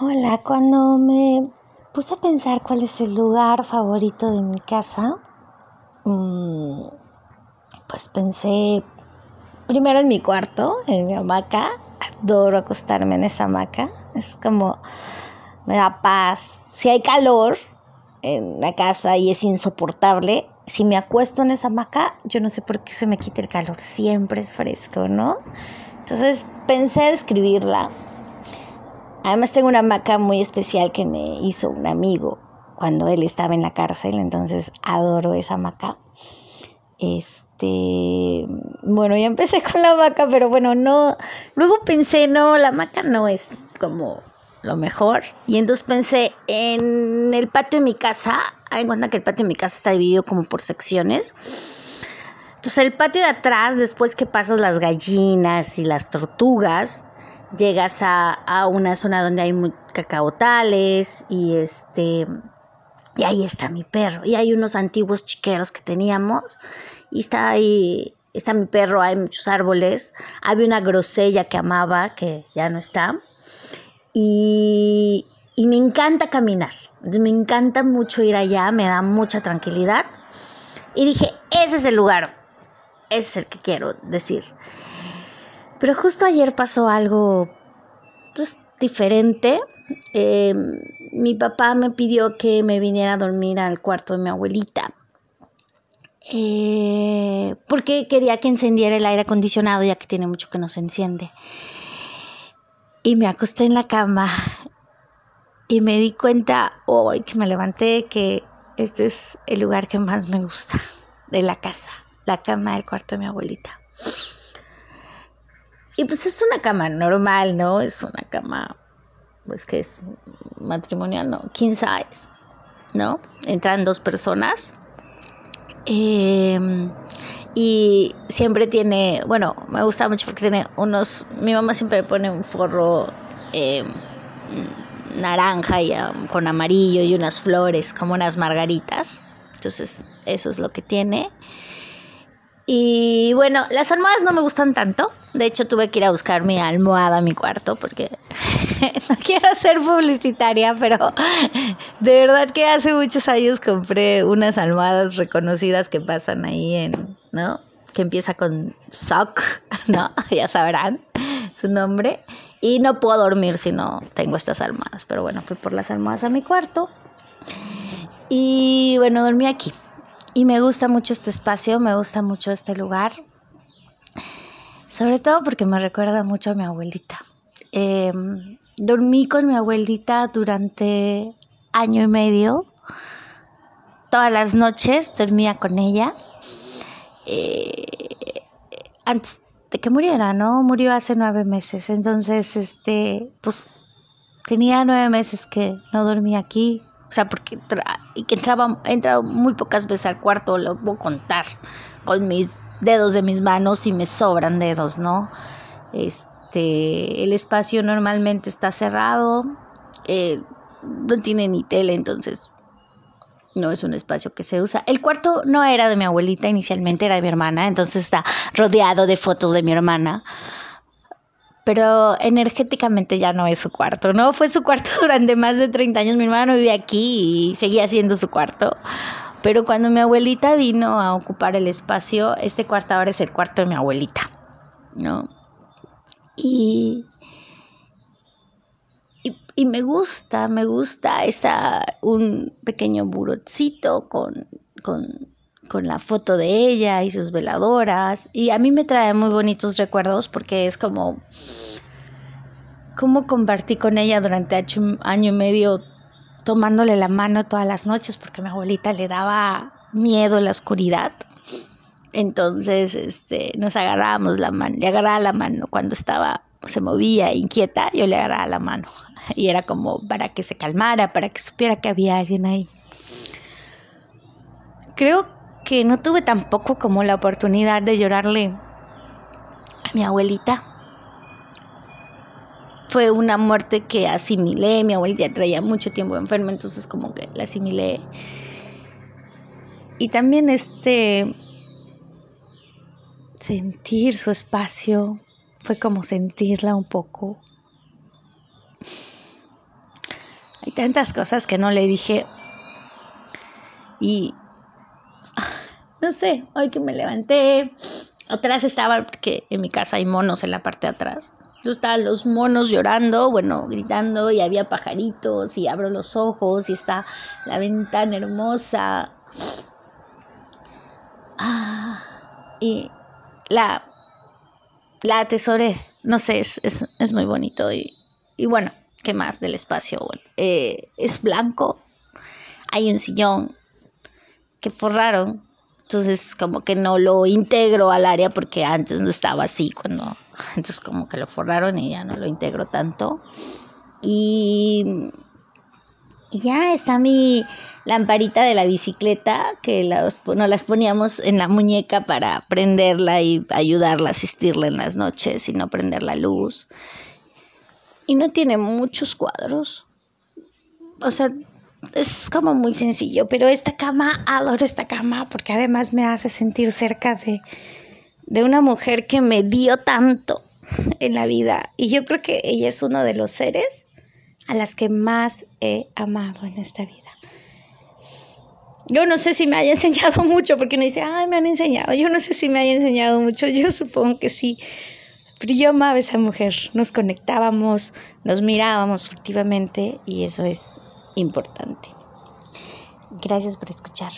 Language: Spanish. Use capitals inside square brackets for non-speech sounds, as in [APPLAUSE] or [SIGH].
Hola, cuando me puse a pensar cuál es el lugar favorito de mi casa, mm, pues pensé primero en mi cuarto, en mi hamaca. Adoro acostarme en esa hamaca. Es como me da paz. Si hay calor en la casa y es insoportable, si me acuesto en esa hamaca, yo no sé por qué se me quita el calor. Siempre es fresco, ¿no? Entonces pensé escribirla Además tengo una hamaca muy especial que me hizo un amigo cuando él estaba en la cárcel, entonces adoro esa hamaca. Este, bueno, ya empecé con la hamaca, pero bueno, no, luego pensé, no, la hamaca no es como lo mejor. Y entonces pensé en el patio de mi casa, hay en cuenta que el patio de mi casa está dividido como por secciones. Entonces el patio de atrás, después que pasas las gallinas y las tortugas, llegas a, una zona donde hay cacaotales y este y ahí está mi perro. Y hay unos antiguos chiqueros que teníamos y está ahí está mi perro hay muchos árboles. Había una grosella que amaba que ya no está. Y, y me encanta caminar. Me encanta mucho ir allá me da mucha tranquilidad. Y dije ese es el lugar ese es el que quiero decir pero justo ayer pasó algo pues, diferente. Em, mi papá me pidió que me viniera a dormir al cuarto de mi abuelita. Eh, porque quería que encendiera el aire acondicionado ya que tiene mucho que no se enciende. Y me acosté en la cama y me di cuenta hoy que me levanté que este es el lugar que más me gusta de la casa, la cama del cuarto de mi abuelita. Y pues es una cama normal, ¿no? Es una cama, pues que es matrimonial, ¿no? King size, ¿no? Entran dos personas. Em, y siempre tiene, bueno, me gusta mucho porque tiene unos, mi mamá siempre pone un forro em, naranja y, con amarillo y unas flores, como unas margaritas. Entonces, eso es lo que tiene. Y bueno, las almohadas no me gustan tanto. De hecho, tuve que ir a buscar mi almohada a mi cuarto porque [LAUGHS] no quiero ser publicitaria, pero de verdad que hace muchos años compré unas almohadas reconocidas que pasan ahí en, ¿no? Que empieza con Sock, [LAUGHS] ¿no? Ya sabrán su nombre. Y no puedo dormir si no tengo estas almohadas. Pero bueno, fui por las almohadas a mi cuarto. Y bueno, dormí aquí. Y me gusta mucho este espacio, me gusta mucho este lugar, sobre todo porque me recuerda mucho a mi abuelita. Em, dormí con mi abuelita durante año y medio. Todas las noches dormía con ella. Eh, antes de que muriera, ¿no? Murió hace nueve meses. Entonces, este, pues tenía nueve meses que no dormía aquí. O sea, porque y que entraba, he entrado muy pocas veces al cuarto, lo puedo contar con mis dedos de mis manos y me sobran dedos, ¿no? Este, el espacio normalmente está cerrado, eh, no tiene ni tele, entonces no es un espacio que se usa. El cuarto no era de mi abuelita inicialmente, era de mi hermana, entonces está rodeado de fotos de mi hermana pero energéticamente ya no es su cuarto, ¿no? Fue su cuarto [LAUGHS] durante más de 30 años. Mi hermano vive aquí y seguía siendo su cuarto. Pero cuando mi abuelita vino a ocupar el espacio, este cuarto ahora es el cuarto de mi abuelita, ¿no? Y, y, me gusta, me gusta. Está un pequeño burocito con, con con la foto de ella y sus veladoras. Y a mí me trae muy bonitos recuerdos porque es como, como compartí con ella durante año y medio tomándole la mano todas las noches porque a mi abuelita le daba miedo la oscuridad. Entonces, este, nos agarrábamos la mano, le agarraba la mano cuando estaba, se movía inquieta, yo le agarraba la mano. [LAUGHS] Y era como para que se calmara, para que supiera que había alguien ahí. Creo que no tuve tampoco como la oportunidad de llorarle a mi abuelita. Fue una muerte que asimilé, mi abuelita traía mucho tiempo enferma, entonces como que la asimilé. Y también este sentir su espacio fue como sentirla un poco. hay tantas cosas que no le dije. Y no sé, hoy que me levanté, atrás estaba, porque en mi casa hay monos en la parte de atrás. Entonces estaban los monos llorando, bueno, gritando, y había pajaritos, y abro los ojos, y está la ventana hermosa. Ah, y la, la atesoré, no sé, es, es, es muy bonito. Y, y bueno, ¿Qué más del espacio? Eh, es blanco. Hay un sillón que forraron. Entonces como que no lo integro al área porque antes no estaba así cuando... [LAUGHS] Entonces como que lo forraron y ya no lo integro tanto. Y, ya está mi lamparita de la bicicleta que las, no las poníamos en la muñeca para prenderla y ayudarla, asistirla en las noches y no prender la luz y no tiene muchos cuadros. O sea, es como muy sencillo, pero esta cama, adoro esta cama porque además me hace sentir cerca de, de una mujer que me dio tanto en la vida. Y yo creo que ella es uno de los seres a las que más he amado en esta vida. Yo no sé si me haya enseñado [LAUGHS] mucho, porque uno dice, ay, me han enseñado. Yo no sé si me haya enseñado mucho, yo supongo que sí. Pero yo amaba a esa mujer, nos conectábamos, nos mirábamos furtivamente y eso es importante. Gracias por escuchar.